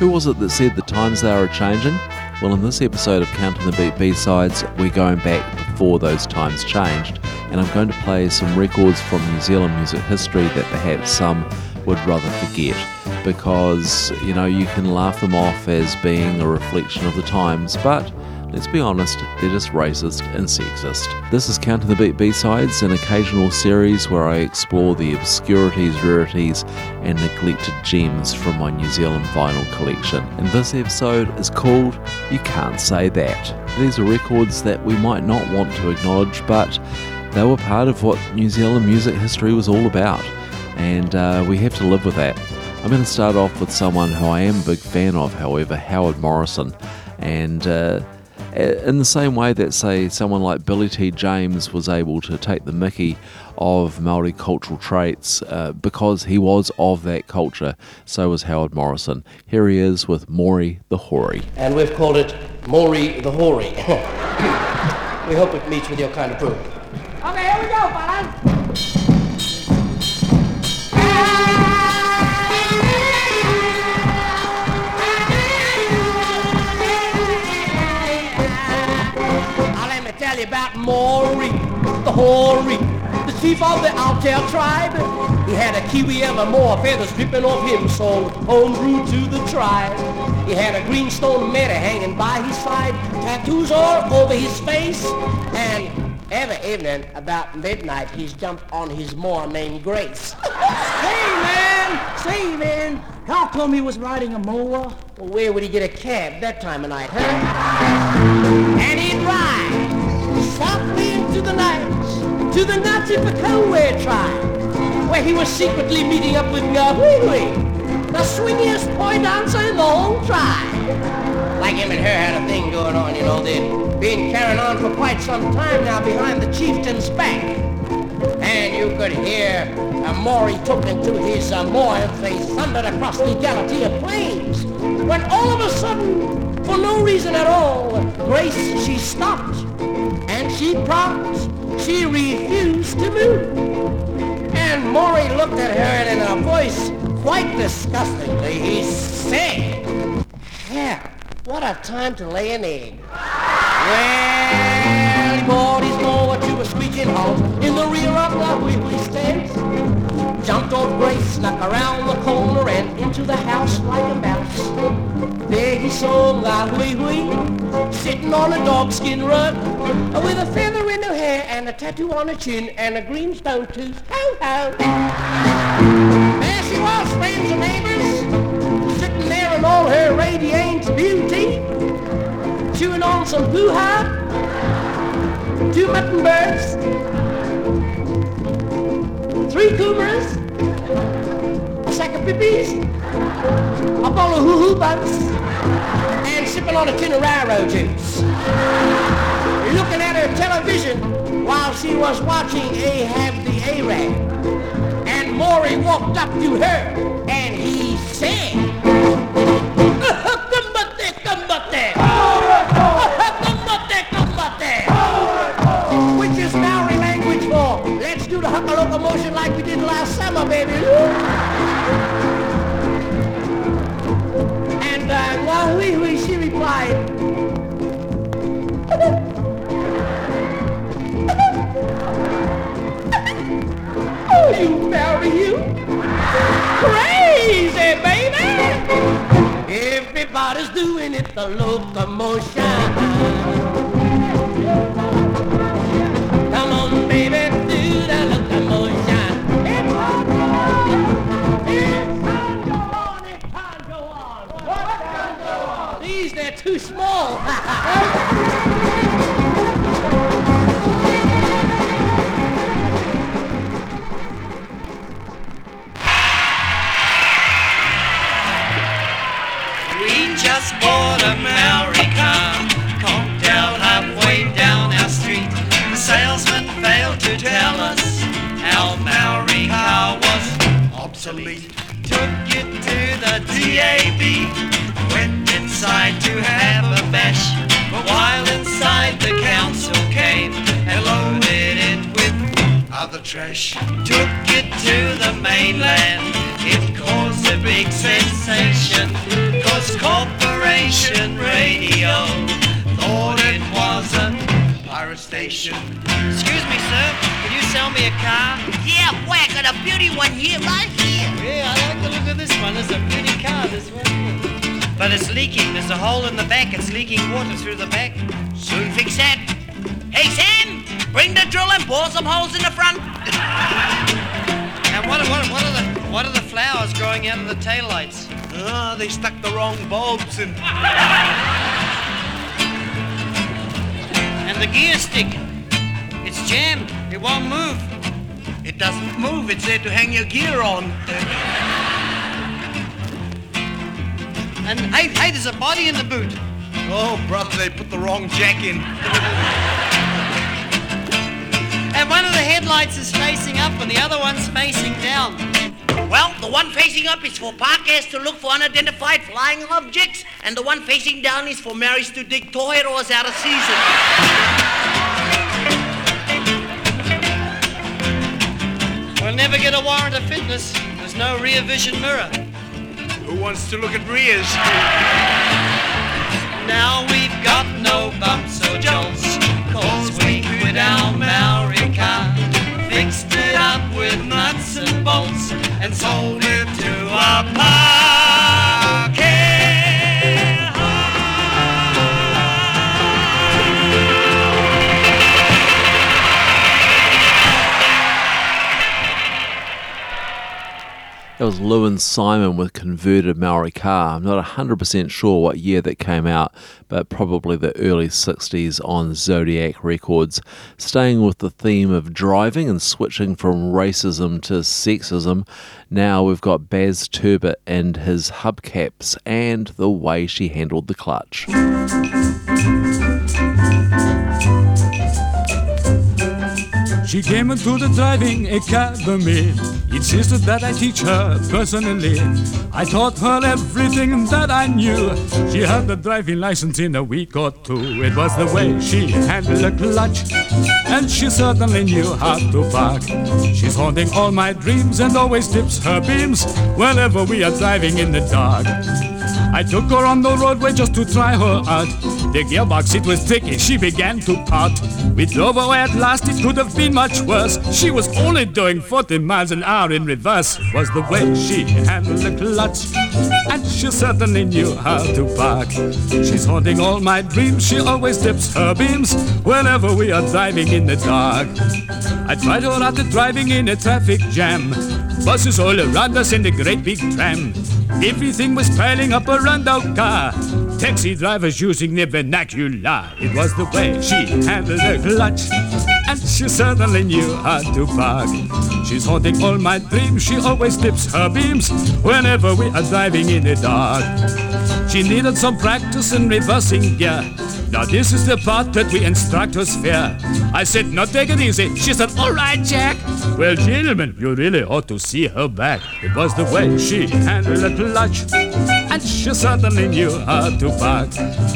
Who was it that said the times they are changing? Well, in this episode of Counting the Beat B-Sides, we're going back before those times changed, and I'm going to play some records from New Zealand music history that perhaps some would rather forget because, you know, you can laugh them off as being a reflection of the times, but let's be honest, they're just racist and sexist. This is Counting the Beat B-Sides, an occasional series where I explore the obscurities, rarities, and neglected gems from my New Zealand vinyl collection. And this episode is called You Can't Say That. These are records that we might not want to acknowledge, but they were part of what New Zealand music history was all about, and uh, we have to live with that. I'm going to start off with someone who I am a big fan of, however, Howard Morrison. And uh, in the same way that, say, someone like Billy T. James was able to take the mickey of Maori cultural traits uh, because he was of that culture, so was Howard Morrison. Here he is with Maury the Hoary. And we've called it Maury the Hoary. we hope it meets with your kind of approval. About Maury the Hoary, the chief of the Altair tribe. He had a kiwi evermore, feathers dripping off him, so homebrew to the tribe. He had a greenstone mirror hanging by his side, tattoos all over his face, and every evening about midnight he's jumped on his moor named Grace. Say, man, say, man, how come he was riding a mower? Well, where would he get a cab that time of night, huh? To the Nazi Pacowe tribe, where he was secretly meeting up with Ngahui, the swingiest boy dancer in the whole tribe. Like him and her had a thing going on, you know. They'd been carrying on for quite some time now behind the chieftain's back. And you could hear uh, Maury talking to his uh, they thundered across the Galatea plains. When all of a sudden, for no reason at all, Grace, she stopped. And she promised. She refused to move. And Maury looked at her and in a voice quite disgustingly, he said, Hell, what a time to lay an egg. Well, he brought his mower to a screeching halt in the rear of the Wheatley stance. Jumped on Grace, snuck around the corner and into the house like a mouse. There he saw the wee sitting on a dogskin rug with a feather in her hair and a tattoo on her chin and a green stone tooth. Ho ho! There she was, friends and neighbors, sitting there in all her radiant beauty, chewing on some hoo-ha, two mutton birds, three coomers, a sack of pippies, a bowl of hoo-hoo buns, sipping on a tin of Raro juice. Looking at her television while she was watching Ahab the Arab. And Maury walked up to her and he said, kumbate. Which is Maori language for, let's do the hucka locomotion like we did last summer, baby. And uh, Ngahui Hui, you you? Crazy, baby! Everybody's doing it, the locomotion. Come on, baby, do the locomotion. It's on, it's go on, it can't go on. What can't go on? These, they're too small. We just bought a Maori car, conked out halfway down our street. The salesman failed to tell us our Maori was obsolete. Took it to the DAB, went inside to have a bash. But while inside, the council came and loaded it with other trash. Took it to the mainland, it caused a big sensation. Cause Corporation Radio. Thought it was a pirate station. Excuse me, sir. Can you sell me a car? Yeah, boy, I got a beauty one here, right here. Yeah, I like the look of this one. It's a beauty car, this one. But it's leaking. There's a hole in the back. It's leaking water through the back. Soon fix that. Hey, Sam, bring the drill and bore some holes in the front. And what, what, what, are the, what are the flowers growing out of the taillights? Ah, they stuck the wrong bulbs in. And the gear stick. It's jammed. It won't move. It doesn't move. It's there to hang your gear on. And hey, hey, there's a body in the boot. Oh, brother, they put the wrong jack in. And one of the headlights is facing up and the other one's facing down. Well, the one facing up is for parkers to look for unidentified flying objects, and the one facing down is for Marys to dig torpedoes out of season. We'll never get a warrant of fitness. There's no rear vision mirror. Who wants to look at rears? Now we've got no bumps or jolts, cause we quit our Maori car. Fixed it up with nuts and bolts and sold it to a parquet. That was Lou and Simon with Converted Maori Car. I'm not 100% sure what year that came out, but probably the early 60s on Zodiac Records. Staying with the theme of driving and switching from racism to sexism, now we've got Baz Turbot and his hubcaps and the way she handled the clutch. She came into the driving academy, insisted that I teach her personally. I taught her everything that I knew. She had the driving license in a week or two. It was the way she handled the clutch, and she certainly knew how to park. She's haunting all my dreams and always tips her beams whenever we are driving in the dark. I took her on the roadway just to try her out. The gearbox, it was tricky, she began to pout. Drove away at last, it could have been much worse. She was only doing 40 miles an hour in reverse. Was the way she handled the clutch, and she certainly knew how to park. She's haunting all my dreams, she always dips her beams whenever we are driving in the dark. I tried her out at driving in a traffic jam. Buses all around us in the great big tram. Everything was piling up around our car. Taxi drivers using their vernacular. It was the way she handled the clutch. And she certainly knew how to park. She's haunting all my dreams. She always dips her beams whenever we are driving in the dark. She needed some practice in reversing gear. Now this is the part that we instructors fear. I said, now take it easy. She said, all right, Jack. Well, gentlemen, you really ought to see her back. It was the way she handled the clutch. And she certainly knew how to park.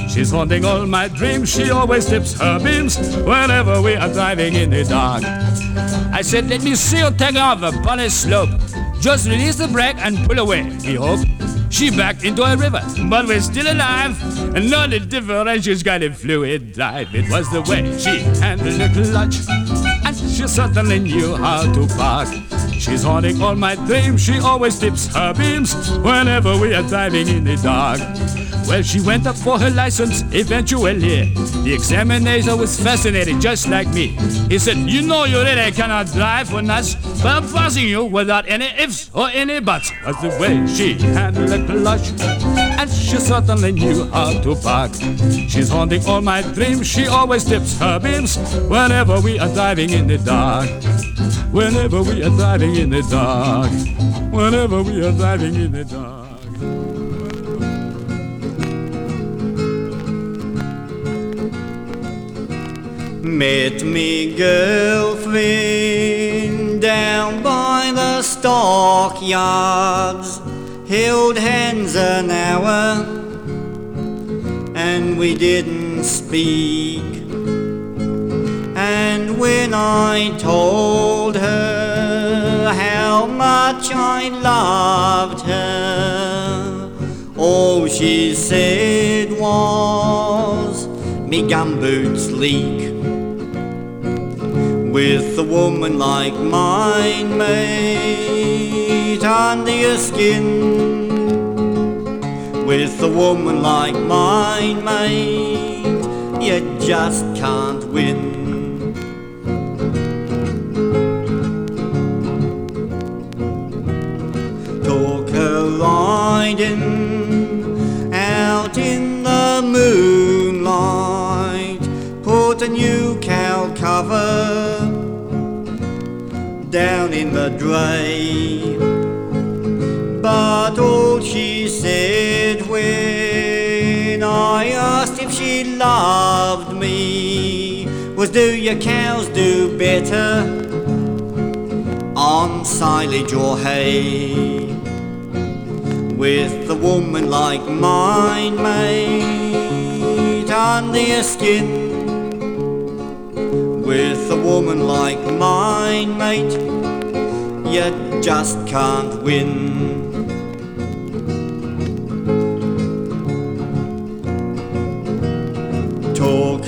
She's haunting all my dreams. She always tips her beams whenever we are driving in the dark. I said, let me see you take off a bunny slope. Just release the brake and pull away, we hope. She backed into a river, but we're still alive. And not the difference, she's got a fluid drive. It was the way she handled the clutch. And she certainly knew how to park. She's haunting all my dreams. She always tips her beams whenever we are driving in the dark. Well, she went up for her license eventually. The examiner was fascinated, just like me. He said, You know, you really cannot drive with us, but I'm passing you without any ifs or any buts. That's the way she handled the clutch. And she certainly knew how to park. She's haunting all my dreams. She always tips her beams whenever we are driving in the dark. Whenever we are driving in the dark. Whenever we are driving in the dark. Met me girlfriend down by the stockyards, held hands an hour, and we didn't speak. And when I told her how much I loved her, All she said was, Me gumboots leak. With a woman like mine, mate, under your skin. With a woman like mine, mate, you just can't win. Talk her riding out in the moonlight, put a new cow cover down in the dray. When I asked if she loved me was, Do your cows do better on silage or hay? With a woman like mine, mate, under your skin. With a woman like mine, mate, you just can't win.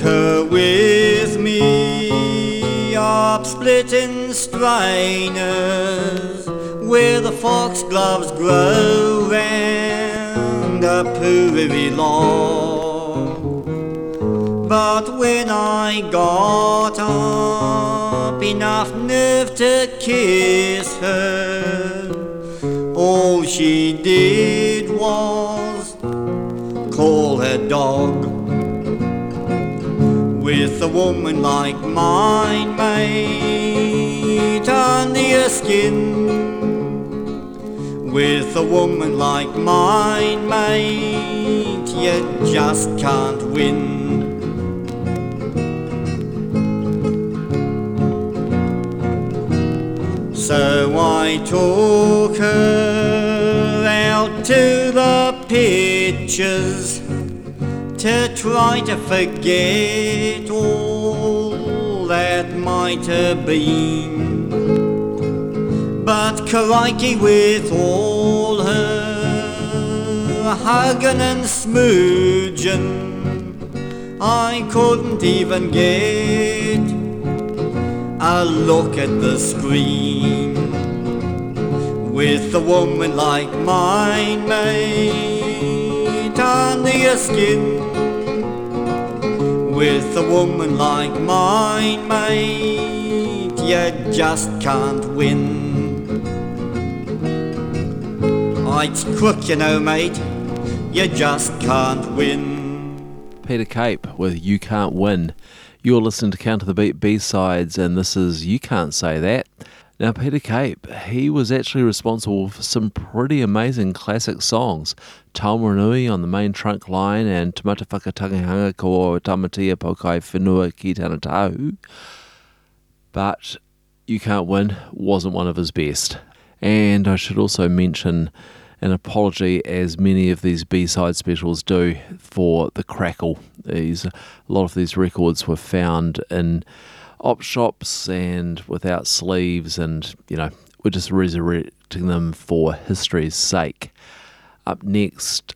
Talk with me up splitting strainers where the foxgloves grow round a prairie lawn. But when I got up enough nerve to kiss her, all she did was call her dog. With a woman like mine, mate, under your skin. With a woman like mine, mate, you just can't win. So I took her out to the pictures to try to forget all that might have been. But crikey, with all her hugging and smooching, I couldn't even get a look at the screen. With a woman like mine, under your skin. With a woman like mine, mate, you just can't win. Oh, it's crook, you know, mate. You just can't win. Peter Cape with You Can't Win. You're listening to Counting the Beat B sides, and this is You Can't Say That. Now, Peter Cape, he was actually responsible for some pretty amazing classic songs. Taumaranui on the main trunk line and Tamata Whakatangihanga ko Tamatia Pokai Whenua ki Tana Tahu. But You Can't Win wasn't one of his best. And I should also mention an apology, as many of these B-side specials do, for the crackle. These a lot of these records were found in op shops and without sleeves, and you know we're just resurrecting them for history's sake. Up next,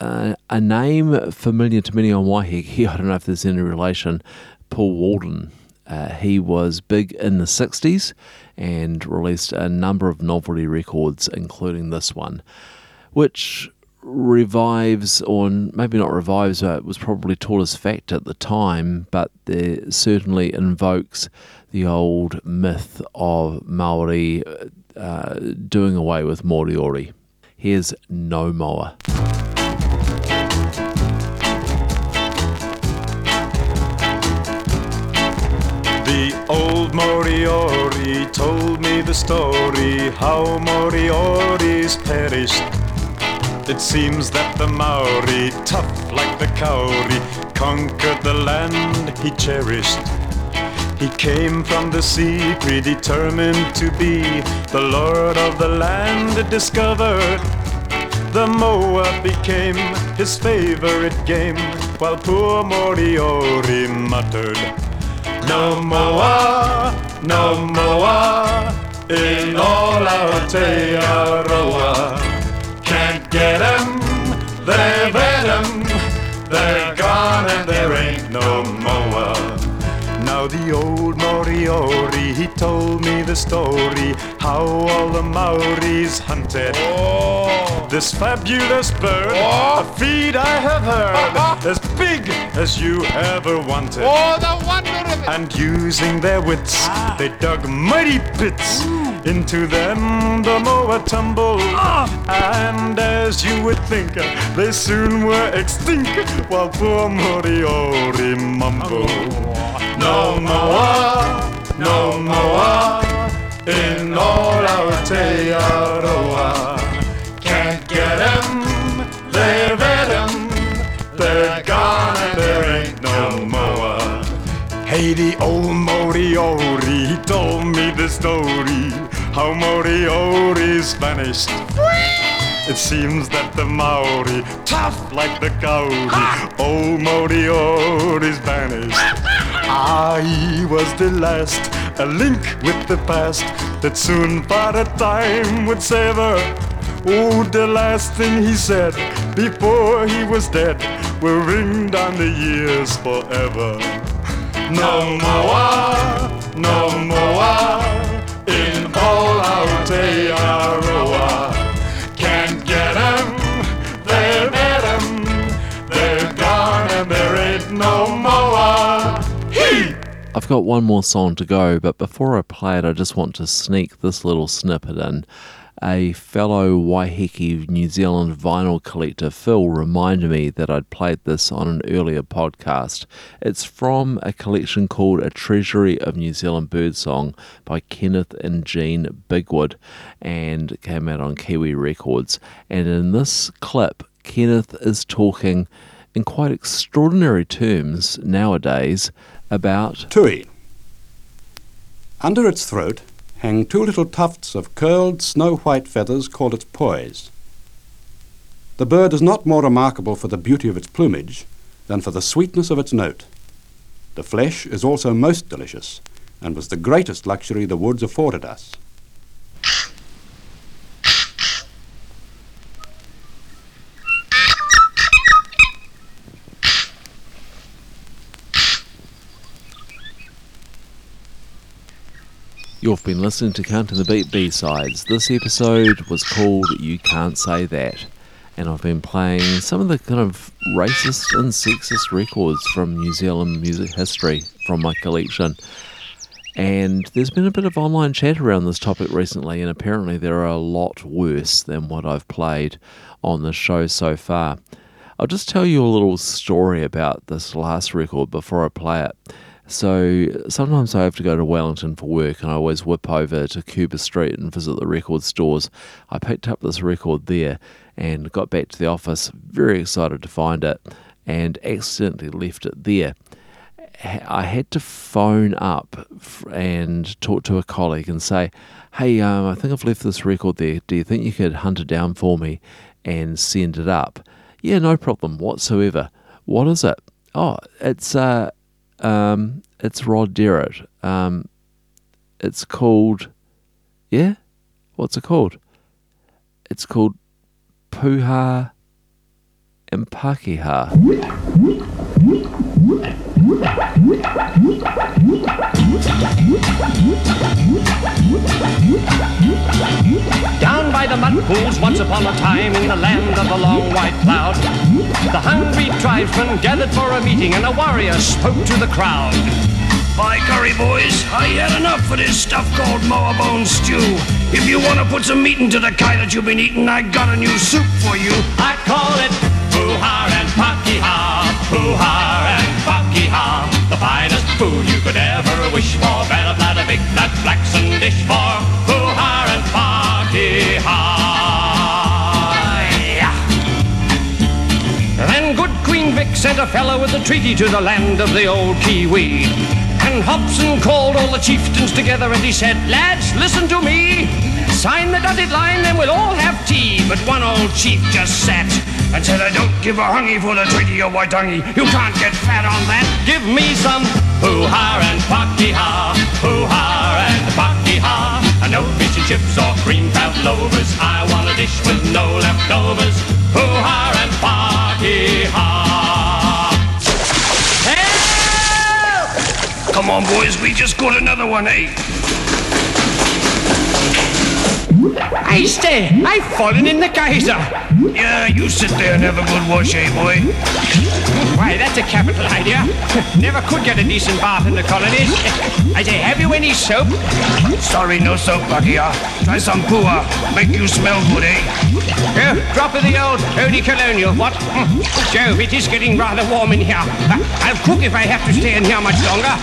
uh, a name familiar to many on Waiheke. I don't know if there's any relation. Paul Walden. Uh, he was big in the 60s and released a number of novelty records, including this one, which revives, or maybe not revives, but was probably taught as fact at the time, but there certainly invokes the old myth of Maori uh, doing away with Moriori. Here's No Moa. The old Moriori told me the story how Morioris perished. It seems that the Maori, tough like the Kauri, conquered the land he cherished. He came from the sea, predetermined to be the lord of the land discovered. The moa became his favorite game, while poor Moriori muttered, No moa, no moa, in all our Aotearoa. Can't get 'em, get 'em. They're venom, they're gone and there ain't no more. Now the old Moriori, he told me the story how all the Maoris hunted oh. this fabulous bird. Oh. A feat I have heard, as big as you ever wanted. Oh, the wonder of it! And using their wits, ah. they dug mighty pits into them. The moa tumbled, ah. and as you would think, they soon were extinct. While poor Moriori mumbled, oh. No moa, no moa, in all our Aotearoa. Can't get 'em, they've had 'em, they're gone and there ain't no more. Hey, the old Moriori, he told me the story how Moriori's vanished. It seems that the Maori, tough like the Kauri, old Moriori's vanished. He was the last, a link with the past that soon a time would sever. Oh, the last thing he said before he was dead will ring down the years forever. No more, no more in all Aotearoa. I've got one more song to go, but before I play it, I just want to sneak this little snippet in. A fellow Waiheke New Zealand vinyl collector, Phil, reminded me that I'd played this on an earlier podcast. It's from a collection called A Treasury of New Zealand Birdsong by Kenneth and Jean Bigwood, and came out on Kiwi Records. And in this clip, Kenneth is talking in quite extraordinary terms nowadays about Tui. Under its throat hang two little tufts of curled snow white feathers called its poise. The bird is not more remarkable for the beauty of its plumage than for the sweetness of its note. The flesh is also most delicious and was the greatest luxury the woods afforded us. You've been listening to Counting the Beat B-Sides. This episode was called You Can't Say That. And I've been playing some of the kind of racist and sexist records from New Zealand music history from my collection. And there's been a bit of online chat around this topic recently, and apparently there are a lot worse than what I've played on the show so far. I'll just tell you a little story about this last record before I play it. So sometimes I have to go to Wellington for work, and I always whip over to Cuba Street and visit the record stores. I picked up this record there and got back to the office, very excited to find it, and accidentally left it there. I had to phone up and talk to a colleague and say, "Hey, um, I think I've left this record there. Do you think you could hunt it down for me and send it up?" Yeah, no problem whatsoever. What is it? Oh, it's uh, um, it's Rod Derrett. Um, it's called, yeah, what's it called? It's called Puha and Pakeha. Down by the mud pools, once upon a time, in the land of the long white cloud, the hungry tribesmen gathered for a meeting, and a warrior spoke to the crowd. By curry, boys, I had enough of this stuff called moa bone stew. If you want to put some meat into the kai that you've been eating, I got a new soup for you. I call it Puha and Pakeha, Puha and Pakeha. The finest food you could ever wish for. Better plant a big flat flaxen dish for a fellow with a treaty to the land of the old Kiwi. And Hobson called all the chieftains together and he said, Lads, listen to me. Sign the dotted line and we'll all have tea. But one old chief just sat And said, I don't give a hungy for the treaty of Waitangi. You can't get fat on that. Give me some hoo-har and pakeha, hoo-har and pakeha. And no fish and chips or cream pavlovas. I want a dish with no leftovers. Boys, we just got another one, eh? I stay. I've fallen in the geyser. Yeah, you sit there and have a good wash, eh, boy? Why, that's a capital idea. Never could get a decent bath in the colonies. I say, have you any soap? Sorry, no soap, Buckia. Try some pua. Make you smell good, eh? Oh, drop of the old Eau Colonial, what? Hmm. Jove, it is getting rather warm in here. Uh, I'll cook if I have to stay in here much longer.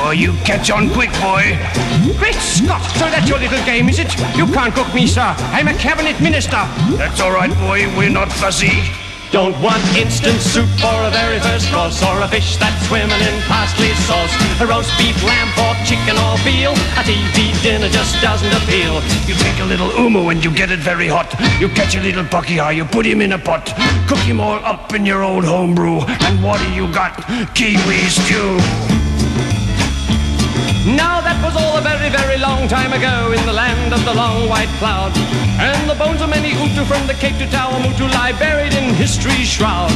Oh, you catch on quick, boy. Great Scott! So that's your little game, is it? You can't cook me, sir. I'm a cabinet minister. That's all right, boy. We're not fussy. Don't want instant soup for a very first course or a fish that's swimming in parsley sauce. A roast beef, lamb, pork, chicken or veal. A TV dinner just doesn't appeal. You take a little umu and you get it very hot. You catch a little buckyar, you put him in a pot. Cook him all up in your old homebrew. And what do you got? Kiwi stew. Now that was all a very, very long time ago in the land of the long white cloud. And the bones of many Utu from the Cape to Te Awamutu lie buried in history's shroud.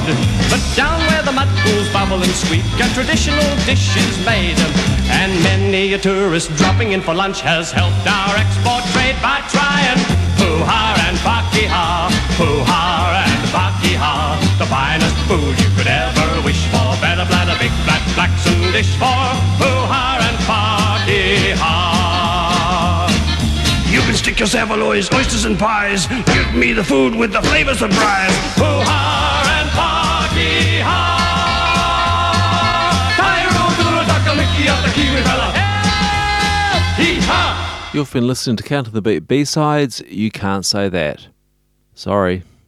But down where the mud pools bubble and squeak, a traditional dish is made. And many a tourist dropping in for lunch has helped our export trade by trying Puha and Pakeha, Puha and Pakeha. The finest food you could ever wish for. Better plan a big flat flaxen dish for Puha and Pakeha. You can stick your saveloys, oysters and pies. Give me the food with the flavor surprise. Puhar and fella. Hee-ha! You've been listening to Counting the Beat B-sides. You can't say that. Sorry.